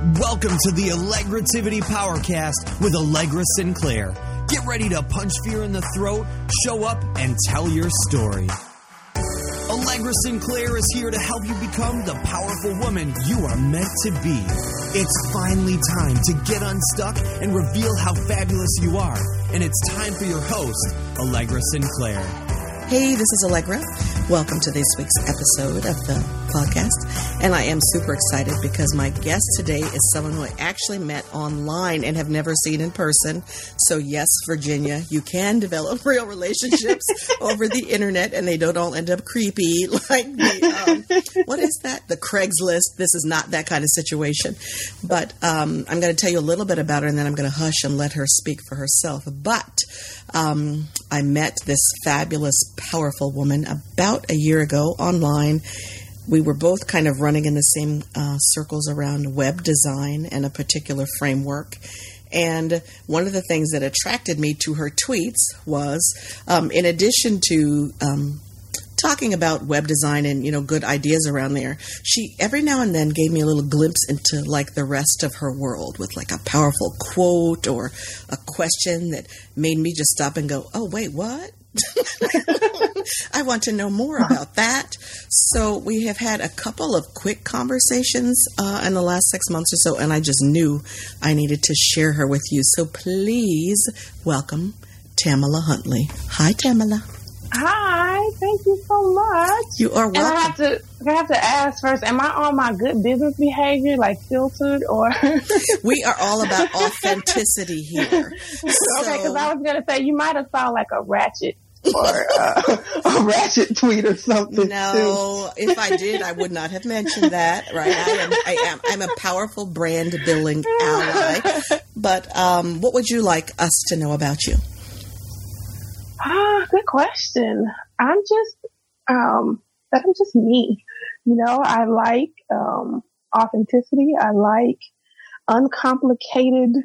Welcome to the Allegrativity Powercast with Allegra Sinclair. Get ready to punch fear in the throat, show up, and tell your story. Allegra Sinclair is here to help you become the powerful woman you are meant to be. It's finally time to get unstuck and reveal how fabulous you are. And it's time for your host, Allegra Sinclair. Hey, this is Allegra. Welcome to this week's episode of the podcast. And I am super excited because my guest today is someone who I actually met online and have never seen in person. So, yes, Virginia, you can develop real relationships over the internet and they don't all end up creepy like the, um, what is that? The Craigslist. This is not that kind of situation. But um, I'm going to tell you a little bit about her and then I'm going to hush and let her speak for herself. But um, I met this fabulous, powerful woman about a year ago online. We were both kind of running in the same uh, circles around web design and a particular framework. And one of the things that attracted me to her tweets was, um, in addition to um, talking about web design and you know good ideas around there she every now and then gave me a little glimpse into like the rest of her world with like a powerful quote or a question that made me just stop and go oh wait what I want to know more about that. So, we have had a couple of quick conversations uh, in the last six months or so, and I just knew I needed to share her with you. So, please welcome Tamala Huntley. Hi, Tamala. Hi, thank you so much. You are welcome. And I have to, I have to ask first: Am I on my good business behavior, like filtered, or? we are all about authenticity here. So, okay, because I was gonna say you might have saw like a ratchet or uh, a ratchet tweet or something. No, too. if I did, I would not have mentioned that. Right? I am. I am. I'm a powerful brand building ally. But um, what would you like us to know about you? Ah, good question. I'm just um, that I'm just me. You know, I like um, authenticity. I like uncomplicated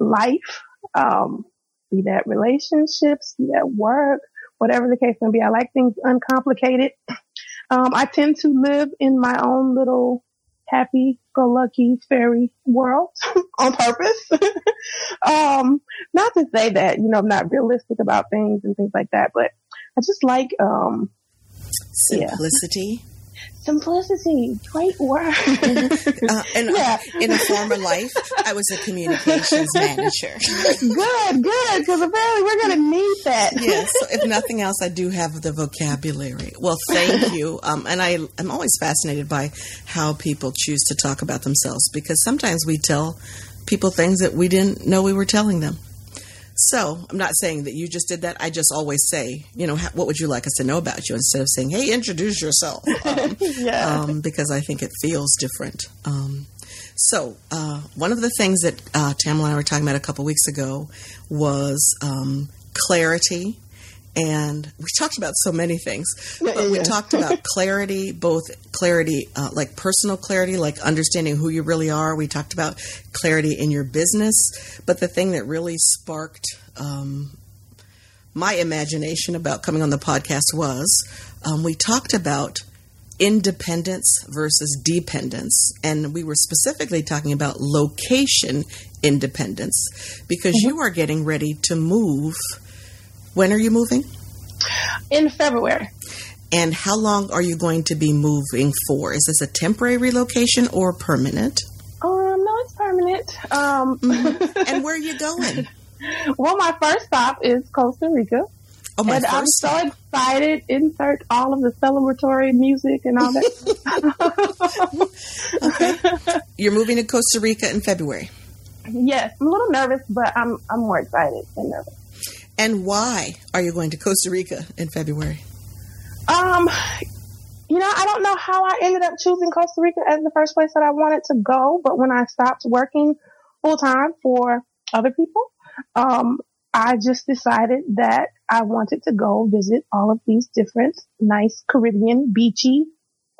life. Um, be that relationships, be that work, whatever the case may be. I like things uncomplicated. Um, I tend to live in my own little happy go lucky fairy world on purpose. um, not to say that, you know, I'm not realistic about things and things like that, but I just like, um, simplicity. Yeah simplicity. Great work. uh, and yeah. in a former life, I was a communications manager. good, good, because apparently we're going to need that. yes. So if nothing else, I do have the vocabulary. Well, thank you. Um, and I, I'm always fascinated by how people choose to talk about themselves because sometimes we tell people things that we didn't know we were telling them. So I'm not saying that you just did that. I just always say, you know, what would you like us to know about you instead of saying, hey, introduce yourself. Um, yeah. Um, because I think it feels different. Um, so uh, one of the things that uh, and I were talking about a couple weeks ago was um, clarity and we talked about so many things but we talked about clarity both clarity uh, like personal clarity like understanding who you really are we talked about clarity in your business but the thing that really sparked um, my imagination about coming on the podcast was um, we talked about independence versus dependence and we were specifically talking about location independence because mm-hmm. you are getting ready to move when are you moving? In February. And how long are you going to be moving for? Is this a temporary relocation or permanent? Um, no, it's permanent. Um, mm-hmm. and where are you going? well, my first stop is Costa Rica. Oh, my and first I'm stop. so excited. Insert all of the celebratory music and all that. okay. You're moving to Costa Rica in February. Yes, I'm a little nervous, but I'm I'm more excited than nervous. And why are you going to Costa Rica in February? Um, you know, I don't know how I ended up choosing Costa Rica as the first place that I wanted to go, but when I stopped working full time for other people, um, I just decided that I wanted to go visit all of these different nice Caribbean beachy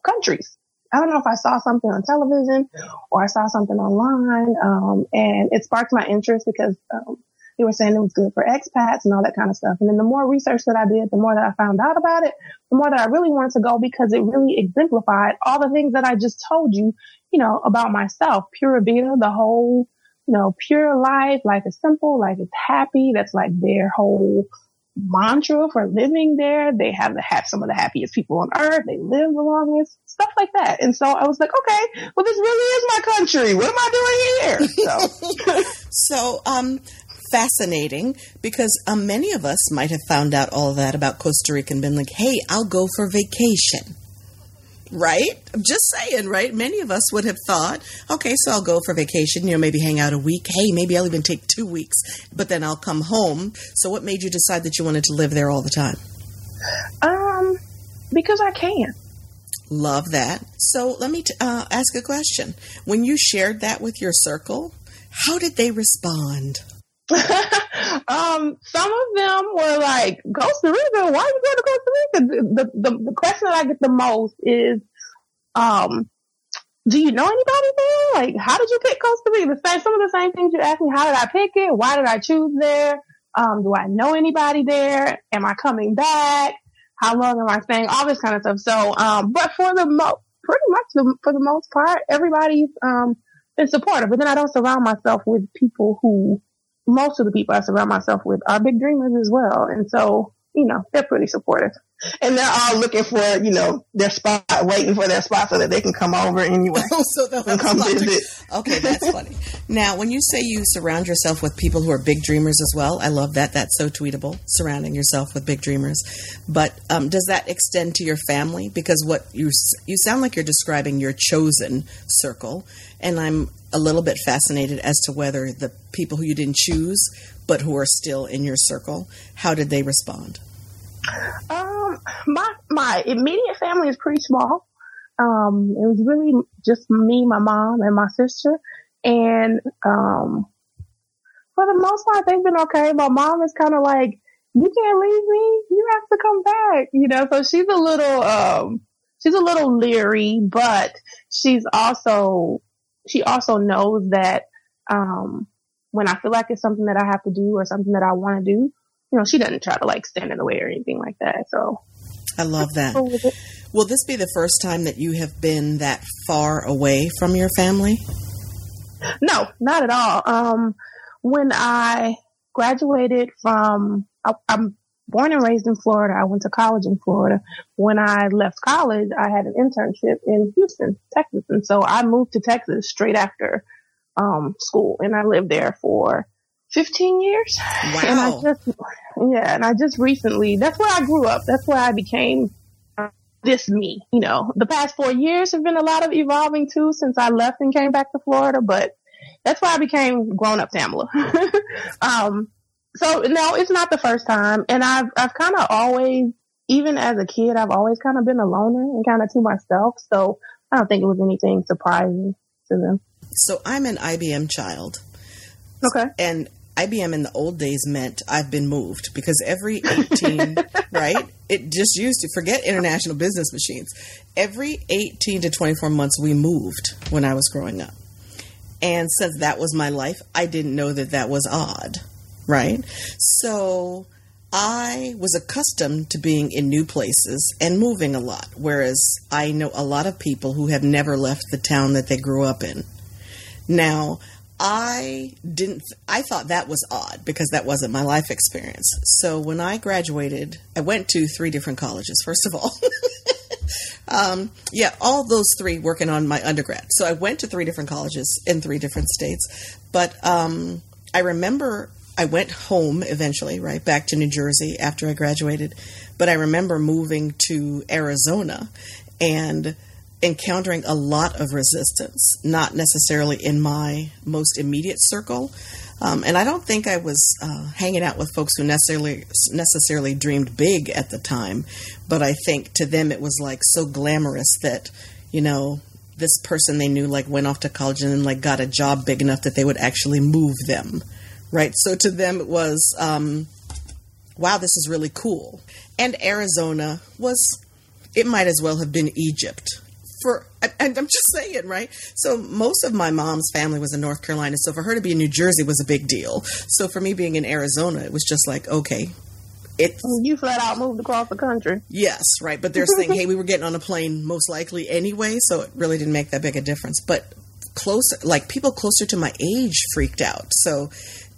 countries. I don't know if I saw something on television or I saw something online, um, and it sparked my interest because um, they were saying it was good for expats and all that kind of stuff. And then the more research that I did, the more that I found out about it, the more that I really wanted to go because it really exemplified all the things that I just told you you know, about myself. Pura Vida, the whole, you know, pure life, life is simple, life is happy. That's like their whole mantra for living there. They have the have some of the happiest people on earth. They live the longest, stuff like that. And so I was like, okay, well, this really is my country. What am I doing here? So, so um, fascinating because um, many of us might have found out all that about Costa Rica and been like, hey, I'll go for vacation. Right? I'm just saying, right? Many of us would have thought, okay, so I'll go for vacation, you know, maybe hang out a week. Hey, maybe I'll even take two weeks, but then I'll come home. So, what made you decide that you wanted to live there all the time? Um, because I can. Love that. So, let me t- uh, ask a question. When you shared that with your circle, how did they respond? um, some of them were like, Costa Rica, why are you going to Costa Rica? The, the, the question that I get the most is, um, do you know anybody there? Like, how did you pick Costa Rica? The same, some of the same things you asked me. How did I pick it? Why did I choose there? Um, do I know anybody there? Am I coming back? How long am I staying? All this kind of stuff. So, um, but for the mo, pretty much the, for the most part, everybody's, um, been supportive. But then I don't surround myself with people who most of the people I surround myself with are big dreamers as well. And so, you know, they're pretty supportive. And they're all looking for, you know, their spot, waiting for their spot so that they can come over anyway. so they'll come visit. Okay, that's funny. Now, when you say you surround yourself with people who are big dreamers as well, I love that. That's so tweetable, surrounding yourself with big dreamers. But um, does that extend to your family? Because what you you sound like you're describing your chosen circle, and I'm a little bit fascinated as to whether the people who you didn't choose but who are still in your circle, how did they respond? Um, my my immediate family is pretty small. Um, it was really just me, my mom, and my sister, and um, for the most part, they've been okay. My mom is kind of like, "You can't leave me. You have to come back," you know. So she's a little um, she's a little leery, but she's also she also knows that um, when I feel like it's something that I have to do or something that I want to do, you know, she doesn't try to like stand in the way or anything like that. So I love that. Will this be the first time that you have been that far away from your family? No, not at all. Um, when I graduated from, I, I'm born and raised in Florida. I went to college in Florida. When I left college, I had an internship in Houston, Texas. And so I moved to Texas straight after, um, school and I lived there for 15 years. Wow. And I just, yeah, and I just recently, that's where I grew up. That's where I became uh, this me. You know, the past four years have been a lot of evolving too since I left and came back to Florida, but that's why I became grown up Tamala. um, so no, it's not the first time. And I've, I've kind of always, even as a kid, I've always kind of been a loner and kind of to myself. So I don't think it was anything surprising to them. So I'm an IBM child. Okay. And IBM in the old days meant I've been moved because every 18, right? It just used to forget international business machines. Every 18 to 24 months, we moved when I was growing up. And since that was my life, I didn't know that that was odd right? So I was accustomed to being in new places and moving a lot, whereas I know a lot of people who have never left the town that they grew up in. Now, I didn't, I thought that was odd because that wasn't my life experience. So when I graduated, I went to three different colleges, first of all. um, yeah, all those three working on my undergrad. So I went to three different colleges in three different states. But um, I remember I went home eventually, right back to New Jersey after I graduated. But I remember moving to Arizona and encountering a lot of resistance, not necessarily in my most immediate circle. Um, and I don't think I was uh, hanging out with folks who necessarily necessarily dreamed big at the time, but I think to them it was like so glamorous that you know this person they knew like went off to college and then like got a job big enough that they would actually move them right? So to them, it was, um, wow, this is really cool. And Arizona was, it might as well have been Egypt. For, and I'm just saying, right? So most of my mom's family was in North Carolina, so for her to be in New Jersey was a big deal. So for me being in Arizona, it was just like, okay, It's you flat out moved across the country. Yes, right. But they're saying, hey, we were getting on a plane most likely anyway, so it really didn't make that big a difference. But closer, like people closer to my age freaked out. So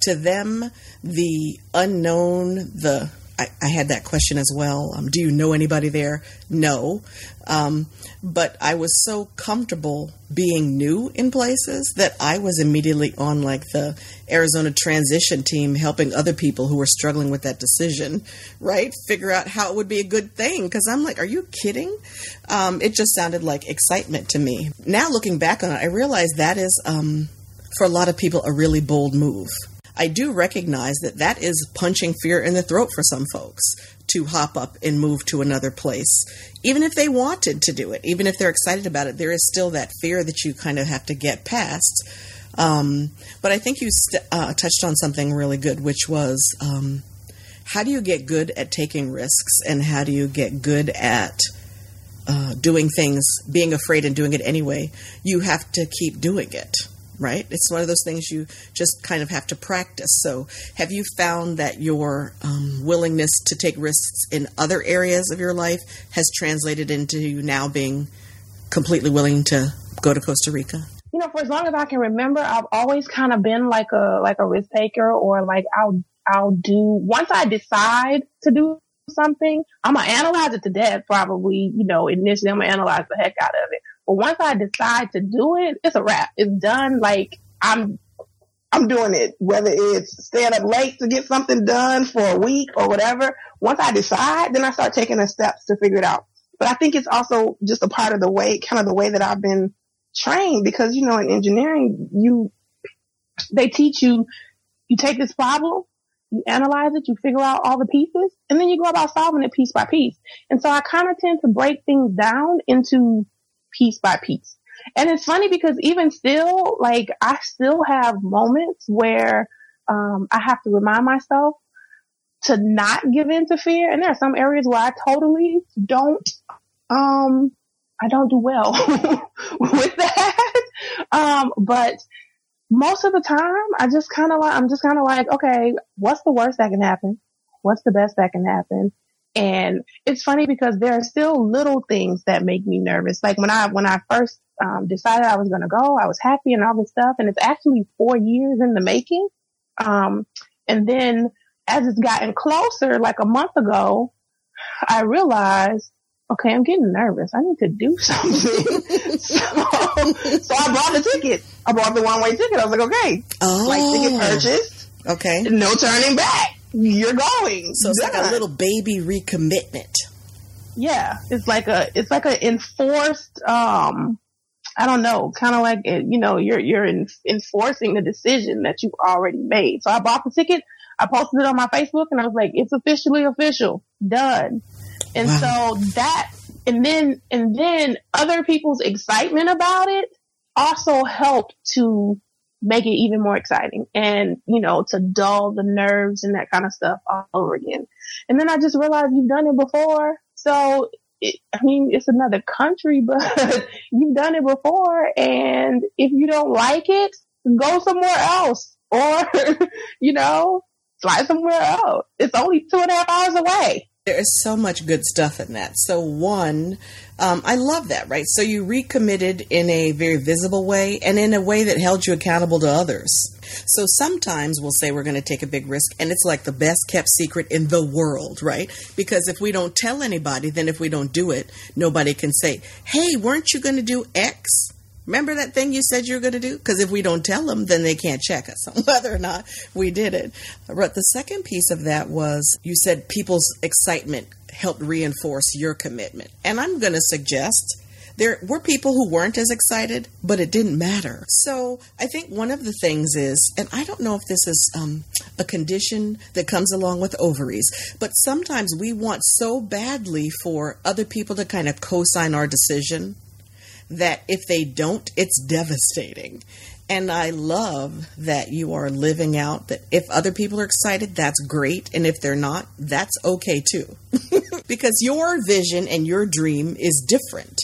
to them, the unknown, the I, I had that question as well. Um, do you know anybody there? No. Um, but I was so comfortable being new in places that I was immediately on like the Arizona transition team helping other people who were struggling with that decision, right? Figure out how it would be a good thing. Because I'm like, are you kidding? Um, it just sounded like excitement to me. Now looking back on it, I realize that is, um, for a lot of people, a really bold move. I do recognize that that is punching fear in the throat for some folks to hop up and move to another place. Even if they wanted to do it, even if they're excited about it, there is still that fear that you kind of have to get past. Um, but I think you st- uh, touched on something really good, which was um, how do you get good at taking risks and how do you get good at uh, doing things, being afraid and doing it anyway? You have to keep doing it right? It's one of those things you just kind of have to practice. So, have you found that your um, willingness to take risks in other areas of your life has translated into you now being completely willing to go to Costa Rica? You know, for as long as I can remember, I've always kind of been like a like a risk taker, or like I'll I'll do once I decide to do something, I'm gonna analyze it to death. Probably, you know, initially I'm gonna analyze the heck out of it. But once I decide to do it, it's a wrap. It's done. Like I'm, I'm doing it. Whether it's staying up late to get something done for a week or whatever. Once I decide, then I start taking the steps to figure it out. But I think it's also just a part of the way, kind of the way that I've been trained because, you know, in engineering, you, they teach you, you take this problem, you analyze it, you figure out all the pieces, and then you go about solving it piece by piece. And so I kind of tend to break things down into piece by piece. And it's funny because even still, like I still have moments where um, I have to remind myself to not give in to fear. And there are some areas where I totally don't, um, I don't do well with that. Um, but most of the time, I just kind of like, I'm just kind of like, okay, what's the worst that can happen? What's the best that can happen? And it's funny because there are still little things that make me nervous. Like when I, when I first um, decided I was going to go, I was happy and all this stuff. And it's actually four years in the making. Um, and then as it's gotten closer, like a month ago, I realized, okay, I'm getting nervous. I need to do something. so, so I bought the ticket. I bought the one way ticket. I was like, okay, oh. like ticket purchased. Okay. No turning back you're going. So it's like a little baby recommitment. Yeah, it's like a it's like a enforced. um I don't know, kind of like you know you're you're in, enforcing the decision that you already made. So I bought the ticket. I posted it on my Facebook, and I was like, "It's officially official, done." And wow. so that, and then and then other people's excitement about it also helped to make it even more exciting and, you know, to dull the nerves and that kind of stuff all over again. And then I just realized you've done it before. So, it, I mean, it's another country, but you've done it before. And if you don't like it, go somewhere else or, you know, fly somewhere else. It's only two and a half hours away. There is so much good stuff in that. So, one, um, I love that, right? So, you recommitted in a very visible way and in a way that held you accountable to others. So, sometimes we'll say we're going to take a big risk, and it's like the best kept secret in the world, right? Because if we don't tell anybody, then if we don't do it, nobody can say, hey, weren't you going to do X? Remember that thing you said you were going to do? Because if we don't tell them, then they can't check us on whether or not we did it. But the second piece of that was you said people's excitement helped reinforce your commitment. And I'm going to suggest there were people who weren't as excited, but it didn't matter. So I think one of the things is, and I don't know if this is um, a condition that comes along with ovaries, but sometimes we want so badly for other people to kind of co sign our decision that if they don't, it's devastating. And I love that you are living out that if other people are excited, that's great. And if they're not, that's okay too. because your vision and your dream is different.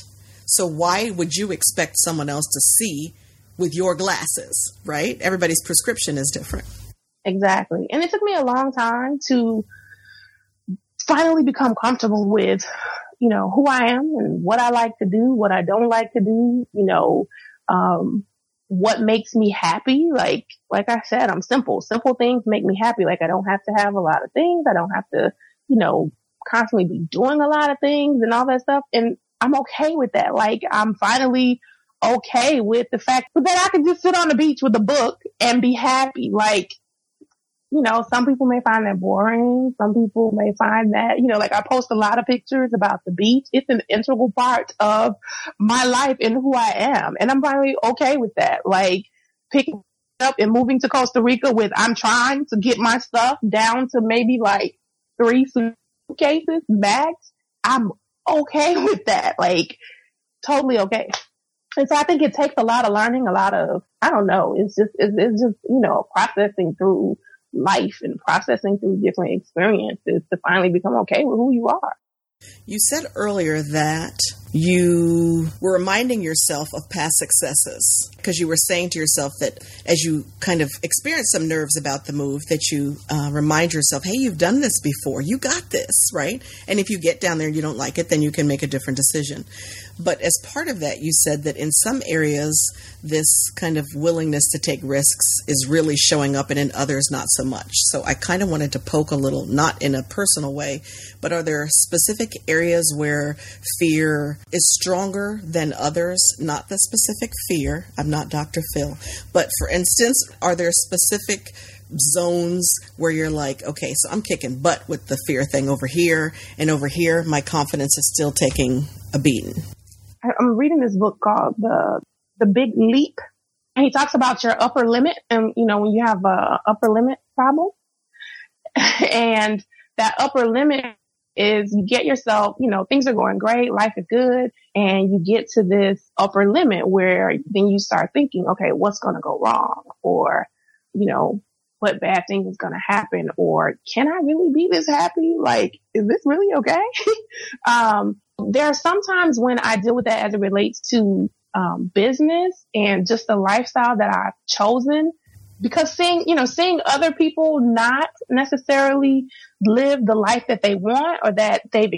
So why would you expect someone else to see with your glasses, right? Everybody's prescription is different. Exactly. And it took me a long time to finally become comfortable with, you know, who I am and what I like to do, what I don't like to do, you know, um, what makes me happy. Like, like I said, I'm simple. Simple things make me happy. Like I don't have to have a lot of things. I don't have to, you know, constantly be doing a lot of things and all that stuff. And I'm okay with that. Like I'm finally okay with the fact that I can just sit on the beach with a book and be happy. Like, you know, some people may find that boring. Some people may find that, you know, like I post a lot of pictures about the beach. It's an integral part of my life and who I am. And I'm finally okay with that. Like picking up and moving to Costa Rica with, I'm trying to get my stuff down to maybe like three suitcases max. I'm okay with that. Like totally okay. And so I think it takes a lot of learning, a lot of, I don't know, it's just, it's, it's just, you know, processing through life and processing through different experiences to finally become okay with who you are. You said earlier that you were reminding yourself of past successes because you were saying to yourself that as you kind of experience some nerves about the move that you uh, remind yourself hey you've done this before. You got this right? And if you get down there and you don't like it then you can make a different decision but as part of that you said that in some areas this kind of willingness to take risks is really showing up and in others not so much so i kind of wanted to poke a little not in a personal way but are there specific areas where fear is stronger than others, not the specific fear. I'm not Dr. Phil. But for instance, are there specific zones where you're like, okay, so I'm kicking butt with the fear thing over here, and over here, my confidence is still taking a beating? I'm reading this book called The, the Big Leap. And he talks about your upper limit and, you know, when you have a upper limit problem and that upper limit is you get yourself, you know, things are going great, life is good, and you get to this upper limit where then you start thinking, okay, what's going to go wrong? Or, you know, what bad thing is going to happen? Or can I really be this happy? Like, is this really okay? um, there are sometimes when I deal with that as it relates to um, business and just the lifestyle that I've chosen because seeing, you know, seeing other people not necessarily live the life that they want or that they've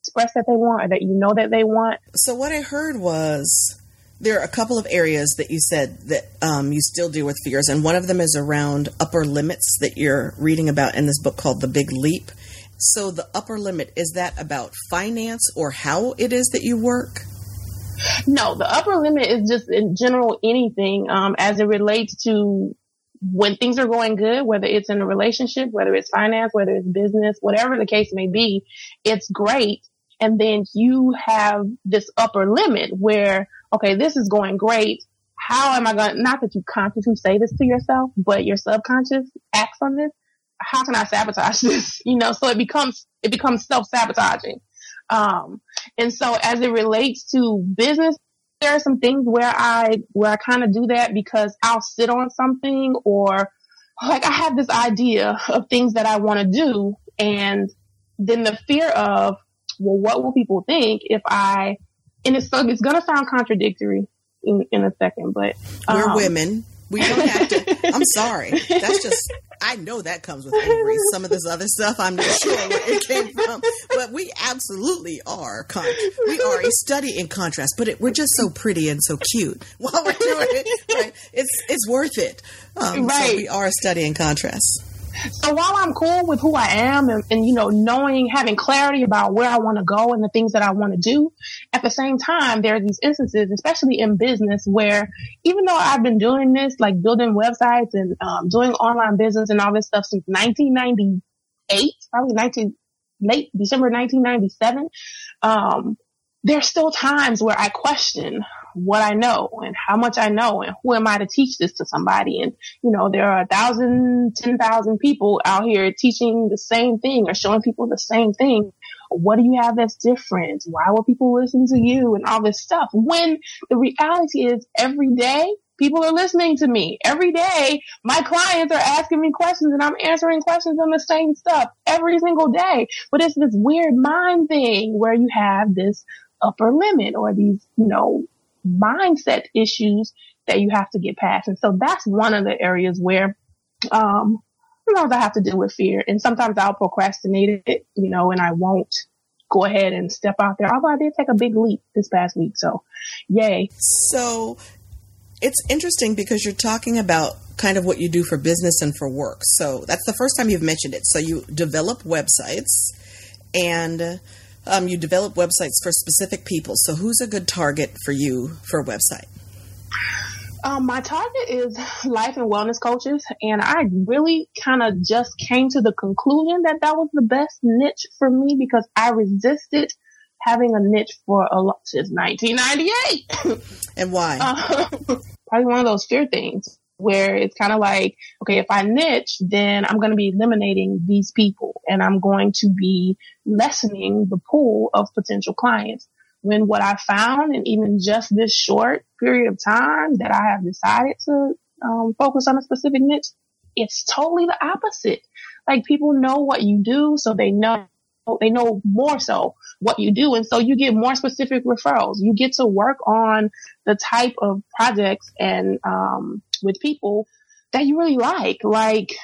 expressed that they want or that you know that they want. So what I heard was there are a couple of areas that you said that um, you still deal with fears, and one of them is around upper limits that you're reading about in this book called The Big Leap. So the upper limit is that about finance or how it is that you work? No, the upper limit is just in general anything um, as it relates to when things are going good, whether it's in a relationship, whether it's finance, whether it's business, whatever the case may be, it's great. And then you have this upper limit where, okay, this is going great. How am I going, not that you consciously say this to yourself, but your subconscious acts on this. How can I sabotage this? You know, so it becomes, it becomes self-sabotaging. Um, and so as it relates to business, there are some things where I where I kind of do that because I'll sit on something or like I have this idea of things that I want to do and then the fear of well what will people think if I and it's so, it's going to sound contradictory in, in a second but um, we're women we don't have to I'm sorry that's just I know that comes with ovaries. Some of this other stuff, I'm not sure where it came from, but we absolutely are. Con- we are a study in contrast, but it, we're just so pretty and so cute while we're doing it. Right? It's it's worth it. Um, right. So we are a study in contrast. So while I'm cool with who I am and, and, you know, knowing, having clarity about where I want to go and the things that I want to do, at the same time, there are these instances, especially in business, where even though I've been doing this, like building websites and um, doing online business and all this stuff since 1998, probably 19, late December 1997, um, there's still times where I question what I know and how much I know and who am I to teach this to somebody? And, you know, there are a thousand, ten thousand people out here teaching the same thing or showing people the same thing. What do you have that's different? Why will people listen to you and all this stuff? When the reality is every day people are listening to me every day. My clients are asking me questions and I'm answering questions on the same stuff every single day. But it's this weird mind thing where you have this upper limit or these, you know, mindset issues that you have to get past. And so that's one of the areas where, um, sometimes I have to deal with fear and sometimes I'll procrastinate it, you know, and I won't go ahead and step out there. Although I did take a big leap this past week. So yay. So it's interesting because you're talking about kind of what you do for business and for work. So that's the first time you've mentioned it. So you develop websites and um, you develop websites for specific people. So who's a good target for you for a website? Um, my target is life and wellness coaches, and I really kind of just came to the conclusion that that was the best niche for me because I resisted having a niche for a lot since 1998. and why? Uh, probably one of those fear things where it's kind of like, okay, if I niche, then I'm going to be eliminating these people and I'm going to be lessening the pool of potential clients. When what I found in even just this short period of time that I have decided to um, focus on a specific niche, it's totally the opposite. Like people know what you do, so they know they know more so what you do. And so you get more specific referrals. You get to work on the type of projects and, um, with people that you really like. Like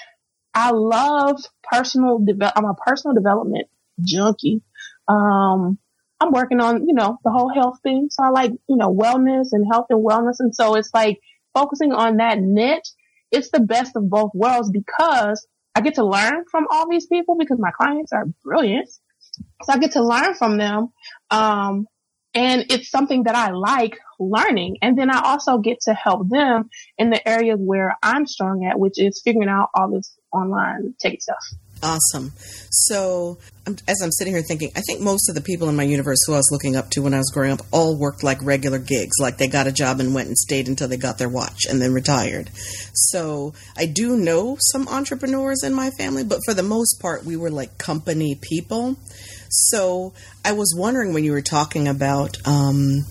I love personal develop, I'm a personal development junkie. Um, I'm working on, you know, the whole health thing. So I like, you know, wellness and health and wellness. And so it's like focusing on that niche. It's the best of both worlds because I get to learn from all these people because my clients are brilliant. So I get to learn from them. Um, and it's something that I like learning. And then I also get to help them in the areas where I'm strong at, which is figuring out all this online tech stuff. Awesome. So, as I'm sitting here thinking, I think most of the people in my universe who I was looking up to when I was growing up all worked like regular gigs, like they got a job and went and stayed until they got their watch and then retired. So, I do know some entrepreneurs in my family, but for the most part, we were like company people. So, I was wondering when you were talking about um,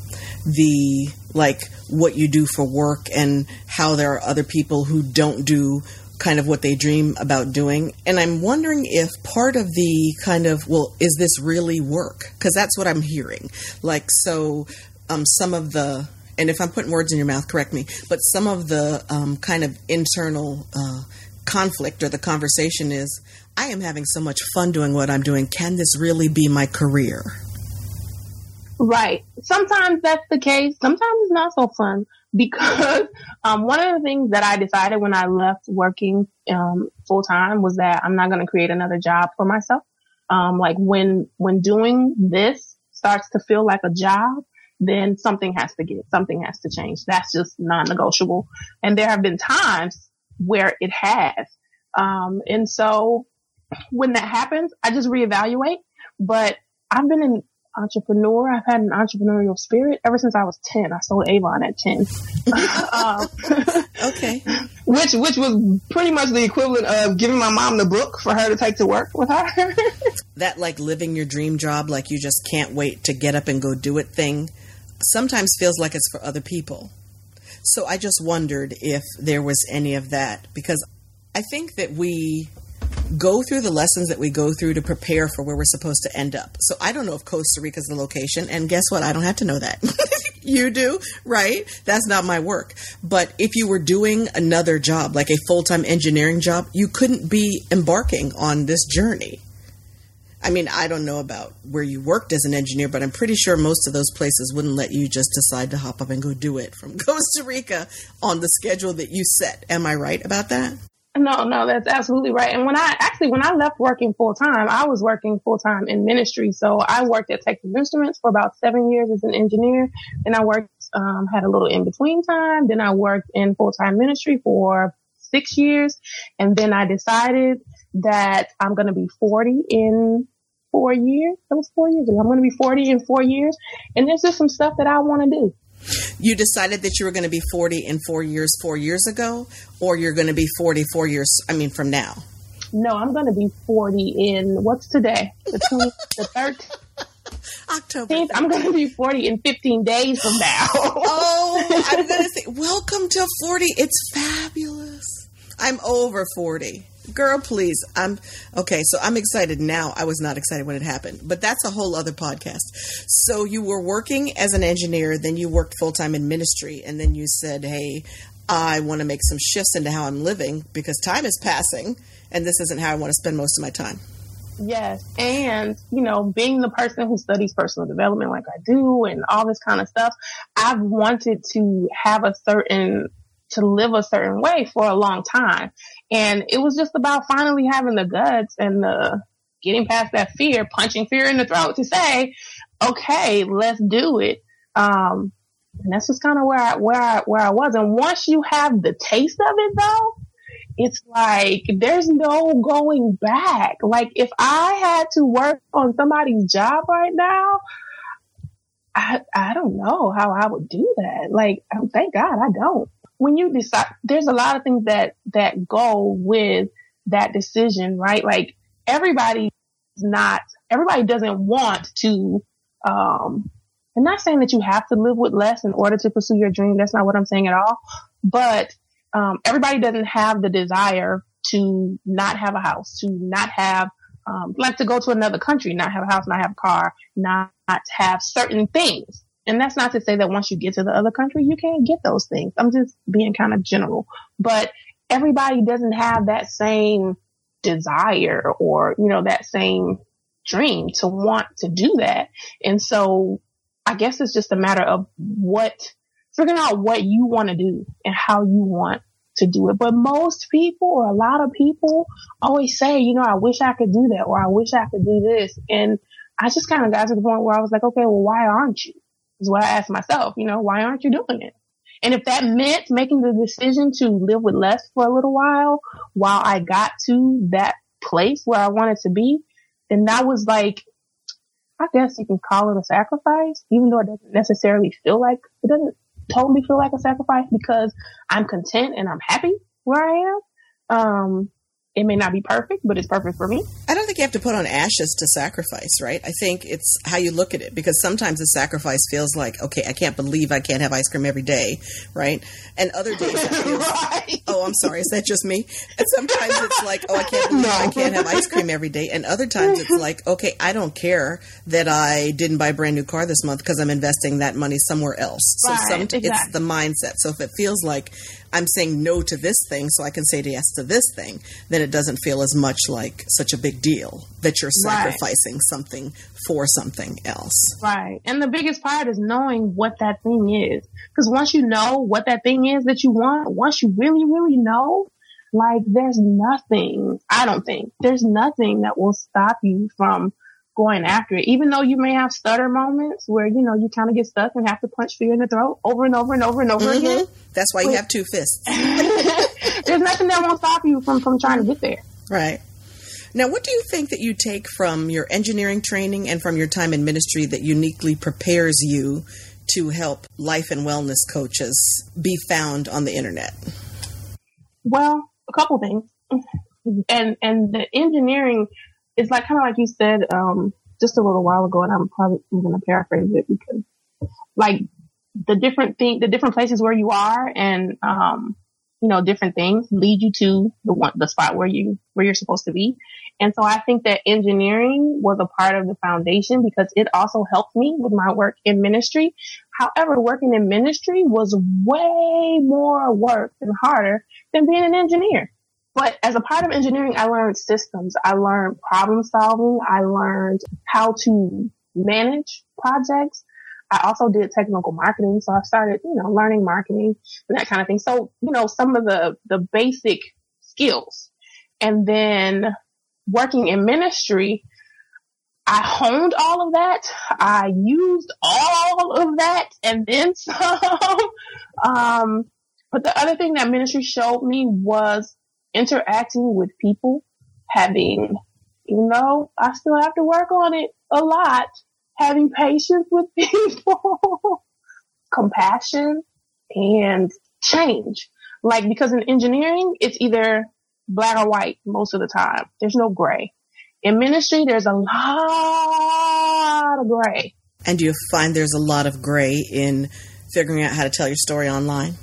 the like what you do for work and how there are other people who don't do kind of what they dream about doing. And I'm wondering if part of the kind of, well, is this really work? Because that's what I'm hearing. Like, so um, some of the, and if I'm putting words in your mouth, correct me, but some of the um, kind of internal uh, conflict or the conversation is, I am having so much fun doing what I'm doing. Can this really be my career? Right. Sometimes that's the case. Sometimes it's not so fun because um, one of the things that I decided when I left working um, full time was that I'm not going to create another job for myself. Um, like when when doing this starts to feel like a job, then something has to get something has to change. That's just non-negotiable. And there have been times where it has. Um, and so when that happens, I just reevaluate. But I've been in entrepreneur. I've had an entrepreneurial spirit ever since I was 10. I sold Avon at 10. um, okay. Which, which was pretty much the equivalent of giving my mom the book for her to take to work with her. that like living your dream job, like you just can't wait to get up and go do it thing, sometimes feels like it's for other people. So I just wondered if there was any of that because I think that we go through the lessons that we go through to prepare for where we're supposed to end up. So I don't know if Costa Rica is the location, and guess what? I don't have to know that. you do, right? That's not my work. But if you were doing another job, like a full time engineering job, you couldn't be embarking on this journey. I mean, I don't know about where you worked as an engineer, but I'm pretty sure most of those places wouldn't let you just decide to hop up and go do it from Costa Rica on the schedule that you set. Am I right about that? No, no, that's absolutely right. And when I actually, when I left working full time, I was working full time in ministry. So I worked at Texas Instruments for about seven years as an engineer. Then I worked, um, had a little in between time. Then I worked in full time ministry for six years. And then I decided that I'm going to be 40 in four years. That was four years ago. I'm going to be 40 in four years. And there's just some stuff that I want to do. You decided that you were going to be 40 in four years, four years ago, or you're going to be 40 four years, I mean, from now? No, I'm going to be 40 in, what's today? The, 20, the 13th? October. I'm going to be 40 in 15 days from now. oh, I'm going to say, welcome to 40. It's fabulous. I'm over 40 girl, please. I'm okay. So I'm excited now. I was not excited when it happened, but that's a whole other podcast. So you were working as an engineer, then you worked full time in ministry, and then you said, "Hey, I want to make some shifts into how I'm living because time is passing and this isn't how I want to spend most of my time. Yes. And, you know, being the person who studies personal development like I do and all this kind of stuff, I've wanted to have a certain, to live a certain way for a long time. And it was just about finally having the guts and the getting past that fear, punching fear in the throat to say, okay, let's do it. Um, and that's just kind of where I, where I, where I was. And once you have the taste of it though, it's like there's no going back. Like if I had to work on somebody's job right now, I I don't know how I would do that. Like um, thank God I don't. When you decide, there's a lot of things that that go with that decision, right? Like everybody's not everybody doesn't want to um I'm not saying that you have to live with less in order to pursue your dream. That's not what I'm saying at all. But um, everybody doesn't have the desire to not have a house, to not have, um, like to go to another country, not have a house, not have a car, not have certain things. And that's not to say that once you get to the other country, you can't get those things. I'm just being kind of general, but everybody doesn't have that same desire or, you know, that same dream to want to do that. And so I guess it's just a matter of what figuring out what you want to do and how you want to do it. But most people or a lot of people always say, you know, I wish I could do that or I wish I could do this. And I just kind of got to the point where I was like, okay, well, why aren't you? Is what I asked myself, you know, why aren't you doing it? And if that meant making the decision to live with less for a little while, while I got to that place where I wanted to be, then that was like, I guess you can call it a sacrifice, even though it doesn't necessarily feel like, it doesn't totally feel like a sacrifice because I'm content and I'm happy where I am. Um, it may not be perfect, but it's perfect for me. I don't think you have to put on ashes to sacrifice, right? I think it's how you look at it because sometimes the sacrifice feels like, okay, I can't believe I can't have ice cream every day, right? And other days feels, right. oh, I'm sorry, is that just me? And sometimes it's like, oh, I can't believe no. I can't have ice cream every day. And other times it's like, okay, I don't care that I didn't buy a brand new car this month because I'm investing that money somewhere else. So right, some, exactly. it's the mindset. So if it feels like I'm saying no to this thing so I can say yes to this thing, then it doesn't feel as much like such a big deal that you're sacrificing right. something for something else. Right. And the biggest part is knowing what that thing is. Because once you know what that thing is that you want, once you really, really know, like there's nothing, I don't think, there's nothing that will stop you from going after it. Even though you may have stutter moments where, you know, you kind of get stuck and have to punch fear in the throat over and over and over and over mm-hmm. again. That's why you have two fists. there's nothing that won't stop you from, from trying to get there. Right. Now, what do you think that you take from your engineering training and from your time in ministry that uniquely prepares you to help life and wellness coaches be found on the internet? Well, a couple things. And and the engineering it's like kind of like you said um, just a little while ago, and I'm probably going to paraphrase it because like the different thing, the different places where you are, and um, you know, different things lead you to the one, the spot where you where you're supposed to be. And so I think that engineering was a part of the foundation because it also helped me with my work in ministry. However, working in ministry was way more work and harder than being an engineer. But as a part of engineering, I learned systems. I learned problem solving. I learned how to manage projects. I also did technical marketing. So I started, you know, learning marketing and that kind of thing. So, you know, some of the, the basic skills. And then working in ministry, I honed all of that. I used all of that and then some. um, but the other thing that ministry showed me was interacting with people, having, even though I still have to work on it a lot, having patience with people, compassion, and change. Like, because in engineering, it's either black or white most of the time. There's no gray. In ministry, there's a lot of gray. And do you find there's a lot of gray in figuring out how to tell your story online?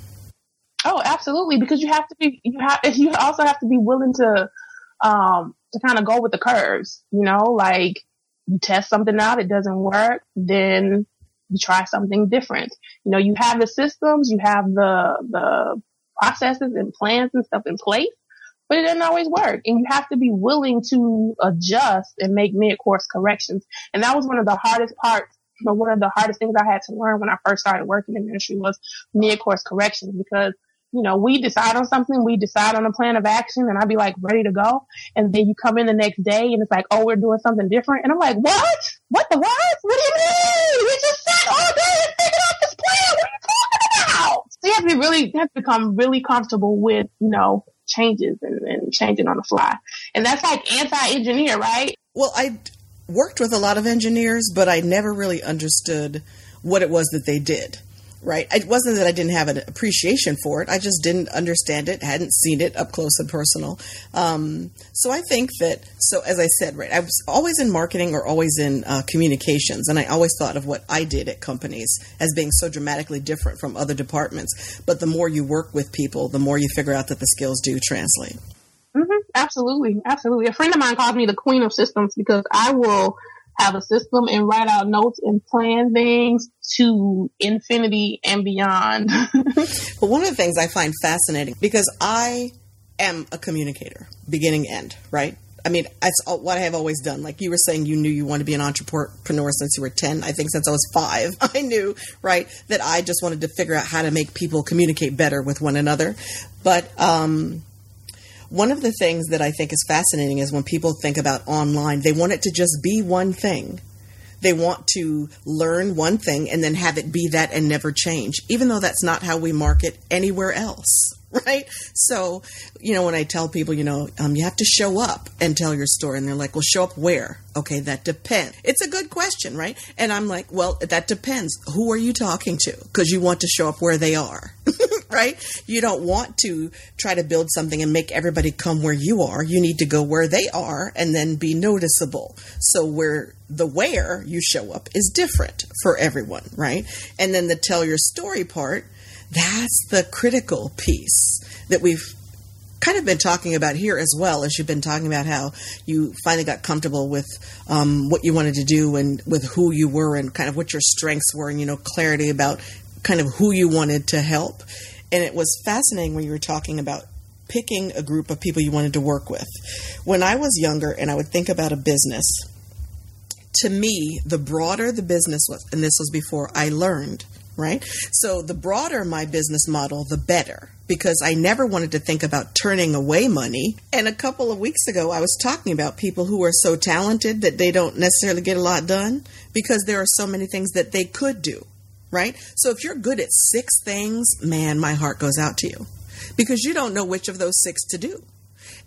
Oh, absolutely. Because you have to be, you have, you also have to be willing to, um, to kind of go with the curves, you know, like you test something out, it doesn't work, then you try something different. You know, you have the systems, you have the, the processes and plans and stuff in place, but it doesn't always work. And you have to be willing to adjust and make mid course corrections. And that was one of the hardest parts, but one of the hardest things I had to learn when I first started working in ministry was mid course corrections because you know, we decide on something, we decide on a plan of action and I'd be like ready to go. And then you come in the next day and it's like, oh, we're doing something different. And I'm like, what? What the what? What do you mean? We just sat all day and figured out this plan. What are you talking about? So you have to be really, you have to become really comfortable with, you know, changes and, and changing on the fly. And that's like anti-engineer, right? Well, I worked with a lot of engineers, but I never really understood what it was that they did right? It wasn't that I didn't have an appreciation for it. I just didn't understand it, hadn't seen it up close and personal. Um, so I think that, so as I said, right, I was always in marketing or always in uh, communications, and I always thought of what I did at companies as being so dramatically different from other departments. But the more you work with people, the more you figure out that the skills do translate. Mm-hmm. Absolutely, absolutely. A friend of mine calls me the queen of systems because I will have a system and write out notes and plan things to infinity and beyond. but one of the things I find fascinating because I am a communicator, beginning end, right? I mean, that's what I have always done. Like you were saying, you knew you wanted to be an entrepreneur since you were 10. I think since I was five, I knew, right, that I just wanted to figure out how to make people communicate better with one another. But, um, one of the things that I think is fascinating is when people think about online, they want it to just be one thing. They want to learn one thing and then have it be that and never change, even though that's not how we market anywhere else. Right? So, you know, when I tell people, you know, um, you have to show up and tell your story, and they're like, well, show up where? Okay, that depends. It's a good question, right? And I'm like, well, that depends. Who are you talking to? Because you want to show up where they are. right? You don't want to try to build something and make everybody come where you are. You need to go where they are and then be noticeable. So where the where you show up is different for everyone, right? And then the tell your story part, that's the critical piece that we've kind of been talking about here as well as you've been talking about how you finally got comfortable with um, what you wanted to do and with who you were and kind of what your strengths were and you know clarity about kind of who you wanted to help and it was fascinating when you were talking about picking a group of people you wanted to work with. When I was younger and I would think about a business, to me, the broader the business was, and this was before I learned, right? So the broader my business model, the better, because I never wanted to think about turning away money. And a couple of weeks ago, I was talking about people who are so talented that they don't necessarily get a lot done because there are so many things that they could do right? So if you're good at six things, man, my heart goes out to you because you don't know which of those six to do.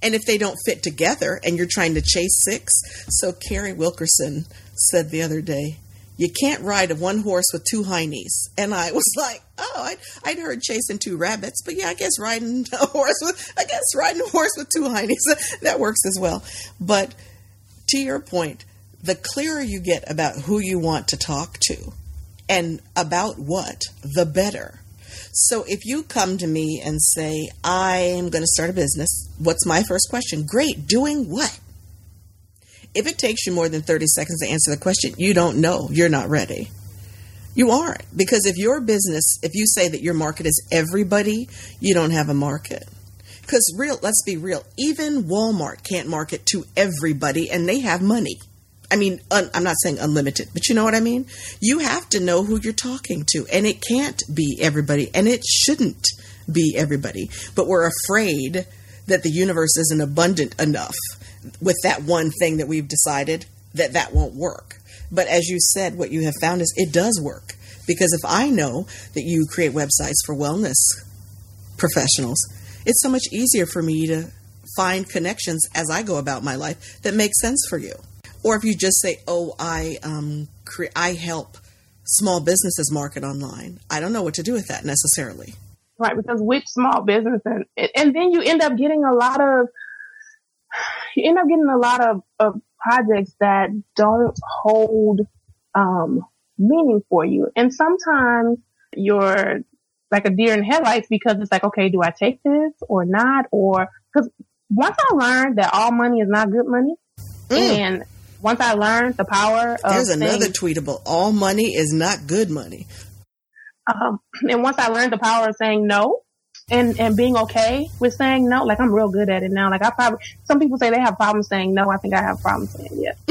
And if they don't fit together and you're trying to chase six, so Carrie Wilkerson said the other day, you can't ride a one horse with two heinies. And I was like, oh, I'd, I'd, heard chasing two rabbits, but yeah, I guess riding a horse with, I guess riding a horse with two heinies, that works as well. But to your point, the clearer you get about who you want to talk to, and about what, the better. So if you come to me and say, I'm going to start a business, what's my first question? Great, doing what? If it takes you more than 30 seconds to answer the question, you don't know. You're not ready. You aren't. Because if your business, if you say that your market is everybody, you don't have a market. Because real, let's be real, even Walmart can't market to everybody and they have money. I mean, un, I'm not saying unlimited, but you know what I mean? You have to know who you're talking to, and it can't be everybody, and it shouldn't be everybody. But we're afraid that the universe isn't abundant enough with that one thing that we've decided that that won't work. But as you said, what you have found is it does work. Because if I know that you create websites for wellness professionals, it's so much easier for me to find connections as I go about my life that make sense for you. Or if you just say, "Oh, I um, cre- I help small businesses market online," I don't know what to do with that necessarily. Right, because which small business and and then you end up getting a lot of you end up getting a lot of, of projects that don't hold um, meaning for you, and sometimes you're like a deer in headlights because it's like, okay, do I take this or not? Or because once I learned that all money is not good money, mm. and once I learned the power of There's another saying, tweetable. All money is not good money. Um, and once I learned the power of saying no, and and being okay with saying no. Like I'm real good at it now. Like I probably some people say they have problems saying no. I think I have problems saying yes.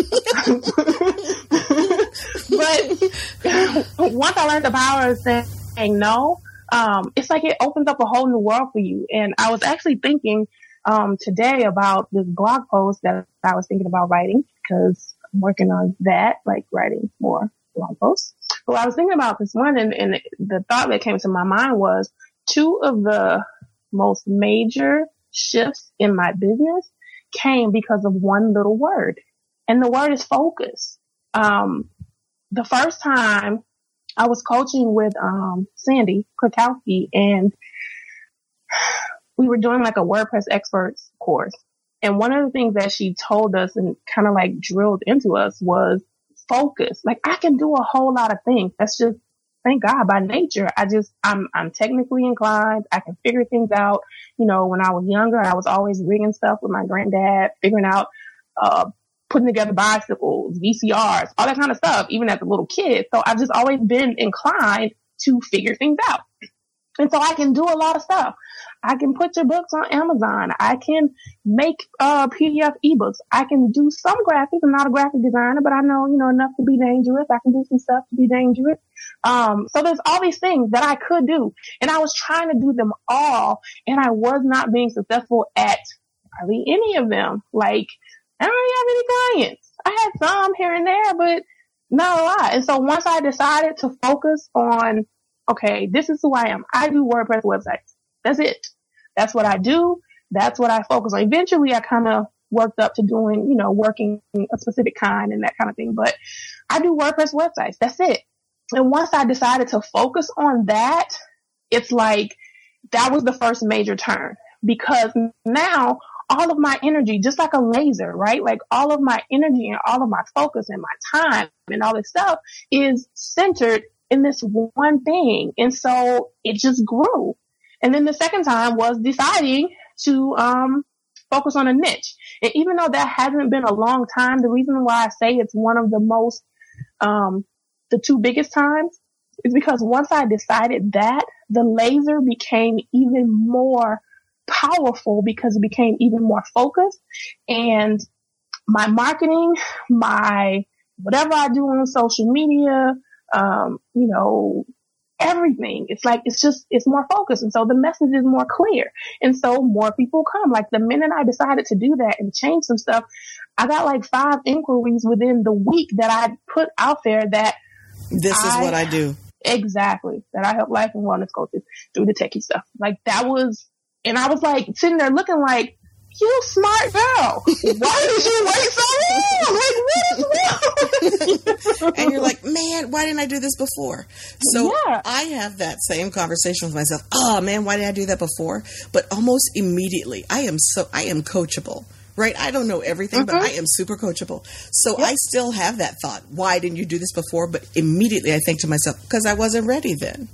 but once I learned the power of saying no, um, it's like it opens up a whole new world for you. And I was actually thinking um, today about this blog post that I was thinking about writing because I'm working on that, like writing more blog posts. But I was thinking about this one, and, and the thought that came to my mind was two of the most major shifts in my business came because of one little word. And the word is focus. Um, the first time I was coaching with, um, Sandi Krakowski and we were doing like a WordPress experts course. And one of the things that she told us and kind of like drilled into us was focus. Like I can do a whole lot of things. That's just thank God by nature. I just I'm I'm technically inclined. I can figure things out. You know, when I was younger, I was always rigging stuff with my granddad, figuring out uh putting together bicycles, VCRs, all that kind of stuff, even as a little kid. So I've just always been inclined to figure things out. And so I can do a lot of stuff. I can put your books on Amazon. I can make uh, PDF ebooks. I can do some graphics. I'm not a graphic designer, but I know, you know, enough to be dangerous. I can do some stuff to be dangerous. Um, so there's all these things that I could do. And I was trying to do them all and I was not being successful at hardly any of them. Like, I don't really have any clients. I had some here and there, but not a lot. And so once I decided to focus on, okay, this is who I am. I do WordPress websites. That's it. That's what I do. That's what I focus on. Eventually I kind of worked up to doing, you know, working a specific kind and that kind of thing. But I do WordPress websites. That's it. And once I decided to focus on that, it's like that was the first major turn because now all of my energy, just like a laser, right? Like all of my energy and all of my focus and my time and all this stuff is centered in this one thing. And so it just grew. And then the second time was deciding to um, focus on a niche. And even though that hasn't been a long time, the reason why I say it's one of the most, um, the two biggest times is because once I decided that, the laser became even more powerful because it became even more focused and my marketing, my whatever I do on social media, um, you know, everything. It's like, it's just, it's more focused. And so the message is more clear. And so more people come. Like the minute I decided to do that and change some stuff, I got like five inquiries within the week that I put out there that this I, is what I do. Exactly. That I help life and wellness coaches through the techie stuff. Like that was, and I was like sitting there looking like, you smart girl. Why did you wait so long? Like, what is wrong? and you're like, man, why didn't I do this before? So yeah. I have that same conversation with myself. Oh man, why did I do that before? But almost immediately, I am so I am coachable. Right? I don't know everything, mm-hmm. but I am super coachable. So yep. I still have that thought. Why didn't you do this before? But immediately I think to myself, because I wasn't ready then.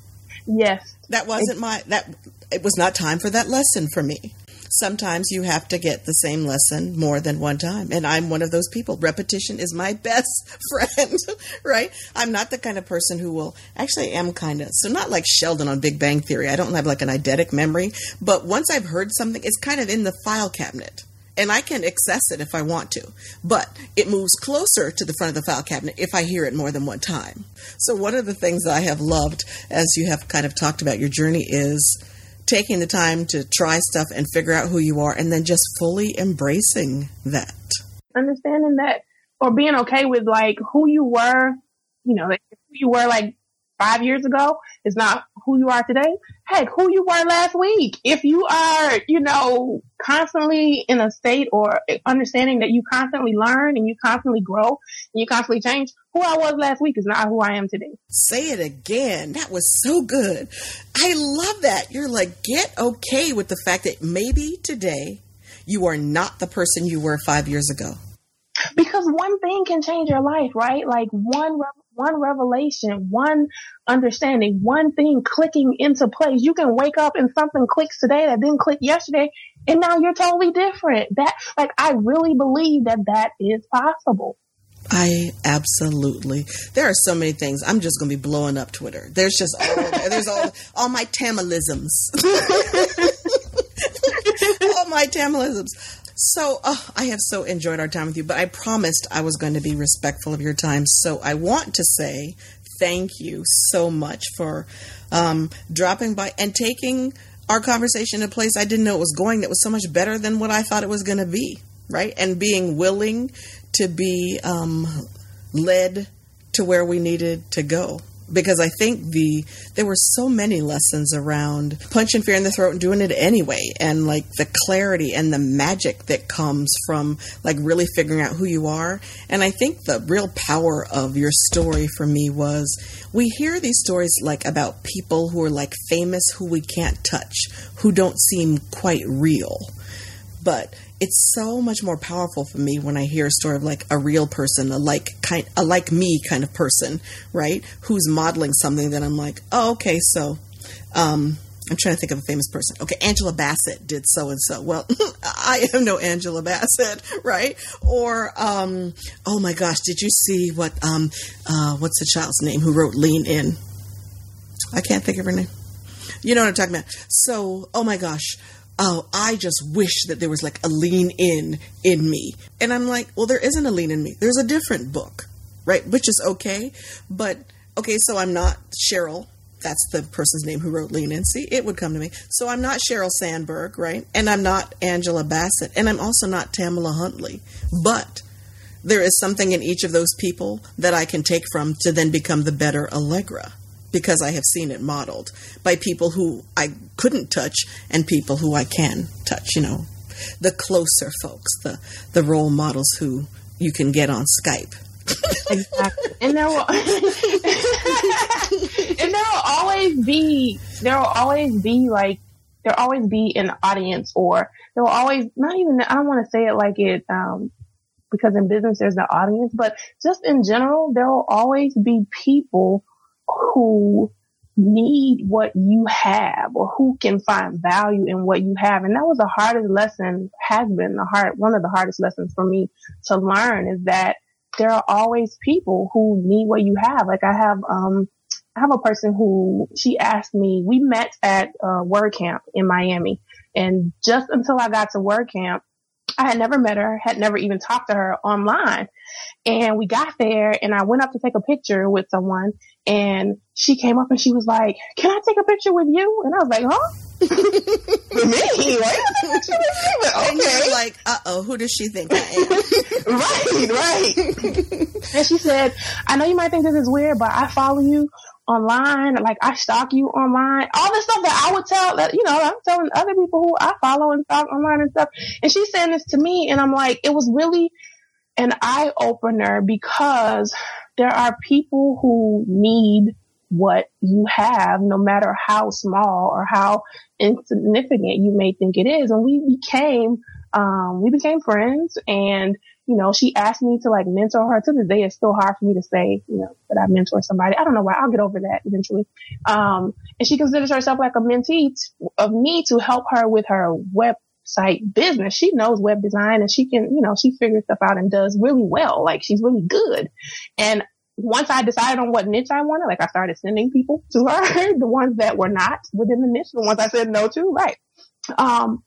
Yes. That wasn't my that it was not time for that lesson for me sometimes you have to get the same lesson more than one time. And I'm one of those people. Repetition is my best friend, right? I'm not the kind of person who will actually I am kind of so not like Sheldon on Big Bang Theory. I don't have like an eidetic memory, but once I've heard something, it's kind of in the file cabinet. And I can access it if I want to, but it moves closer to the front of the file cabinet if I hear it more than one time. So, one of the things that I have loved, as you have kind of talked about your journey, is taking the time to try stuff and figure out who you are and then just fully embracing that. Understanding that or being okay with like who you were, you know, who you were like five years ago is not who you are today. Heck, who you were last week. If you are, you know, constantly in a state or understanding that you constantly learn and you constantly grow and you constantly change, who I was last week is not who I am today. Say it again. That was so good. I love that. You're like, get okay with the fact that maybe today you are not the person you were five years ago. Because one thing can change your life, right? Like one one revelation, one understanding, one thing clicking into place. You can wake up and something clicks today that didn't click yesterday, and now you're totally different. That, like, I really believe that that is possible. I absolutely. There are so many things. I'm just going to be blowing up Twitter. There's just all there's all all my Tamilisms. all my Tamilisms. So oh, I have so enjoyed our time with you, but I promised I was going to be respectful of your time. So I want to say thank you so much for um, dropping by and taking our conversation to a place I didn't know it was going that was so much better than what I thought it was going to be, right? And being willing to be um, led to where we needed to go. Because I think the there were so many lessons around punching fear in the throat and doing it anyway, and like the clarity and the magic that comes from like really figuring out who you are. And I think the real power of your story for me was we hear these stories like about people who are like famous who we can't touch, who don't seem quite real. But it's so much more powerful for me when I hear a story of like a real person, a like kind, a like me kind of person, right? Who's modeling something that I'm like, oh, okay, so, um, I'm trying to think of a famous person. Okay, Angela Bassett did so and so. Well, I am no Angela Bassett, right? Or, um, oh my gosh, did you see what, um, uh, what's the child's name who wrote Lean In? I can't think of her name. You know what I'm talking about. So, oh my gosh, oh, I just wish that there was like a lean in in me. And I'm like, well, there isn't a lean in me. There's a different book, right? Which is okay. But okay, so I'm not Sheryl. That's the person's name who wrote Lean In. See, it would come to me. So I'm not Sheryl Sandberg, right? And I'm not Angela Bassett. And I'm also not Tamala Huntley. But there is something in each of those people that I can take from to then become the better Allegra because I have seen it modeled by people who I couldn't touch and people who I can touch, you know, the closer folks, the the role models who you can get on Skype. exactly. And there will and there will always be there will always be like there'll always be an audience or there will always not even I don't want to say it like it um because in business there's an audience, but just in general, there will always be people who need what you have or who can find value in what you have. And that was the hardest lesson, has been the hard, one of the hardest lessons for me to learn is that there are always people who need what you have. Like I have, um, I have a person who she asked me, we met at uh, WordCamp in Miami and just until I got to WordCamp, I had never met her, had never even talked to her online. And we got there and I went up to take a picture with someone and she came up and she was like, can I take a picture with you? And I was like, huh? with me? Why you take a picture with me? But, okay. like, uh oh, who does she think I am? right, right. and she said, I know you might think this is weird, but I follow you online. Like I stalk you online. All the stuff that I would tell that, you know, I'm telling other people who I follow and stalk online and stuff. And she's saying this to me and I'm like, it was really an eye opener because there are people who need what you have, no matter how small or how insignificant you may think it is. And we became, um, we became friends and, you know, she asked me to like mentor her. To this day, it's still hard for me to say, you know, that I mentor somebody. I don't know why. I'll get over that eventually. Um, and she considers herself like a mentee t- of me to help her with her website business. She knows web design and she can, you know, she figures stuff out and does really well. Like she's really good. And once I decided on what niche I wanted, like I started sending people to her, the ones that were not within the niche, the ones I said no to, right. Um,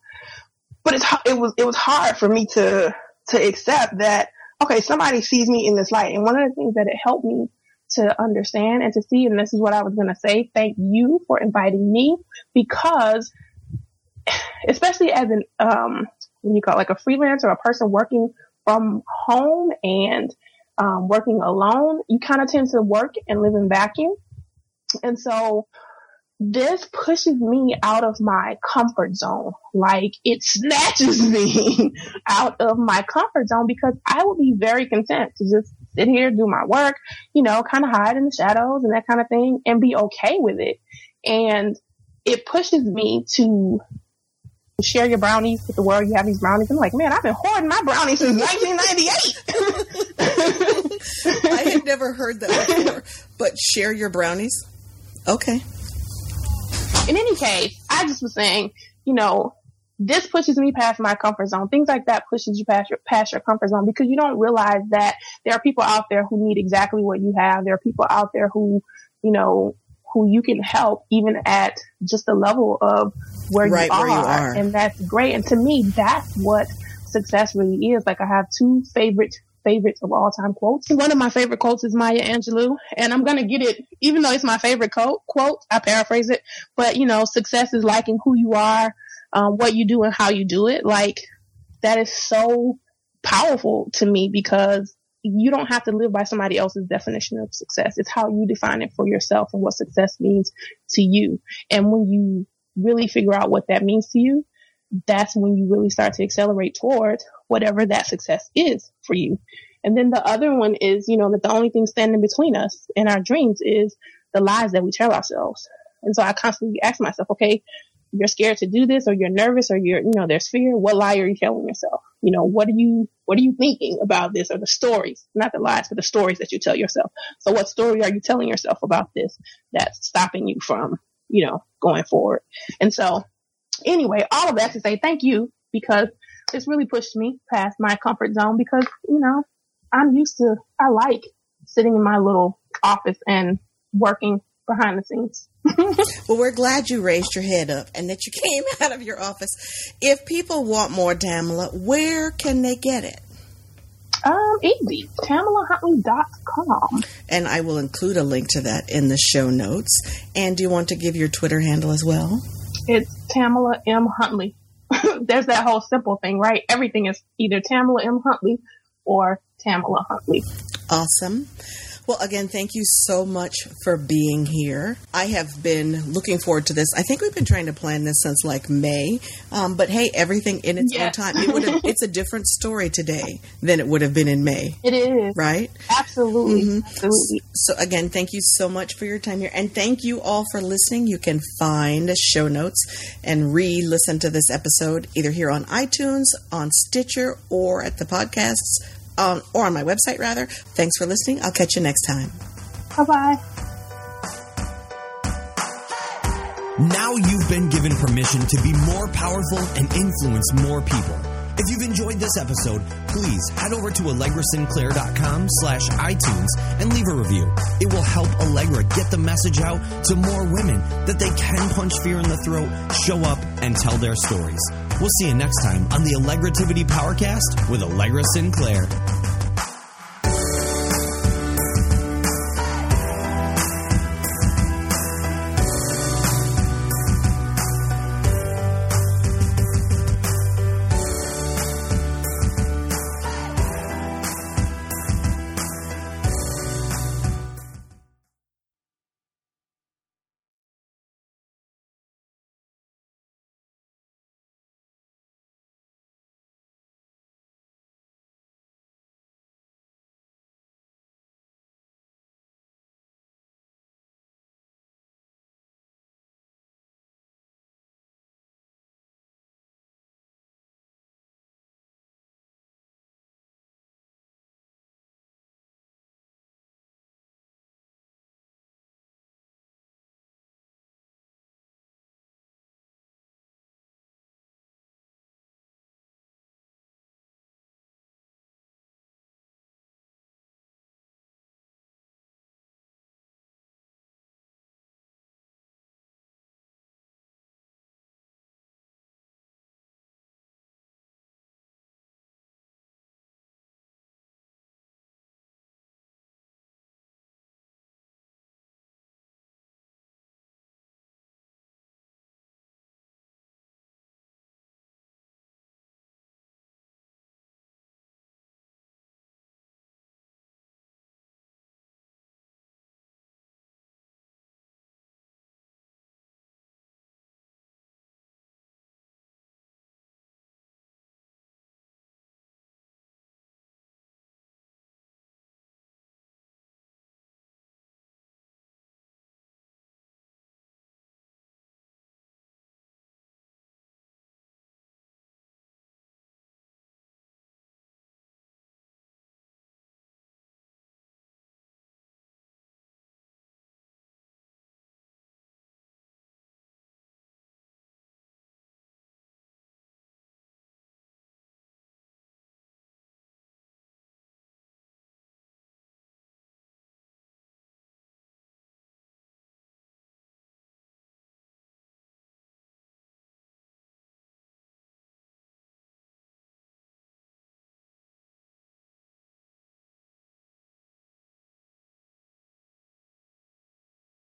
but it's, it was, it was hard for me to, to accept that, okay, somebody sees me in this light. And one of the things that it helped me to understand and to see, and this is what I was going to say, thank you for inviting me because especially as an, um, when you call it like a freelancer, a person working from home and um, working alone, you kind of tend to work and live in vacuum. And so this pushes me out of my comfort zone. Like it snatches me out of my comfort zone because I would be very content to just sit here, do my work, you know, kind of hide in the shadows and that kind of thing and be okay with it. And it pushes me to share your brownies with the world. You have these brownies. I'm like, man, I've been hoarding my brownies since 1998. I had never heard that before. But share your brownies? Okay. In any case, I just was saying, you know, this pushes me past my comfort zone. Things like that pushes you past your, past your comfort zone because you don't realize that there are people out there who need exactly what you have. There are people out there who, you know, who you can help even at just the level of where, right, you, are. where you are. And that's great. And to me, that's what success really is. Like I have two favorite favorites of all time quotes. One of my favorite quotes is Maya Angelou, and I'm gonna get it, even though it's my favorite quote, quote, I paraphrase it, but you know, success is liking who you are, um, what you do and how you do it. Like that is so powerful to me because you don't have to live by somebody else's definition of success. It's how you define it for yourself and what success means to you. And when you really figure out what that means to you, that's when you really start to accelerate towards whatever that success is for you. And then the other one is, you know, that the only thing standing between us and our dreams is the lies that we tell ourselves. And so I constantly ask myself, okay, you're scared to do this or you're nervous or you're, you know, there's fear. What lie are you telling yourself? You know, what are you, what are you thinking about this or the stories, not the lies, but the stories that you tell yourself. So what story are you telling yourself about this that's stopping you from, you know, going forward? And so anyway, all of that to say thank you because this really pushed me past my comfort zone because, you know, I'm used to, I like sitting in my little office and working behind the scenes. well, we're glad you raised your head up and that you came out of your office. If people want more Tamala, where can they get it? Um, easy. TamalaHuntley.com. And I will include a link to that in the show notes. And do you want to give your Twitter handle as well? It's Tamala M. Huntley. There's that whole simple thing, right? Everything is either Tamala M. Huntley or Tamala Huntley. Awesome. Well, again, thank you so much for being here. I have been looking forward to this. I think we've been trying to plan this since like May, um, but hey, everything in its yes. own time. It would have, it's a different story today than it would have been in May. It is right. Absolutely, mm-hmm. absolutely. So, so again, thank you so much for your time here, and thank you all for listening. You can find show notes and re-listen to this episode either here on iTunes, on Stitcher, or at the podcasts um, or on my website rather. Thanks for listening. I'll catch you next time. Bye bye. Now you've been given permission to be more powerful and influence more people. If you've enjoyed this episode, please head over to allegrasinclair.com slash iTunes and leave a review. It will help Allegra get the message out to more women that they can punch fear in the throat, show up, and tell their stories. We'll see you next time on the Allegrativity Powercast with Allegra Sinclair.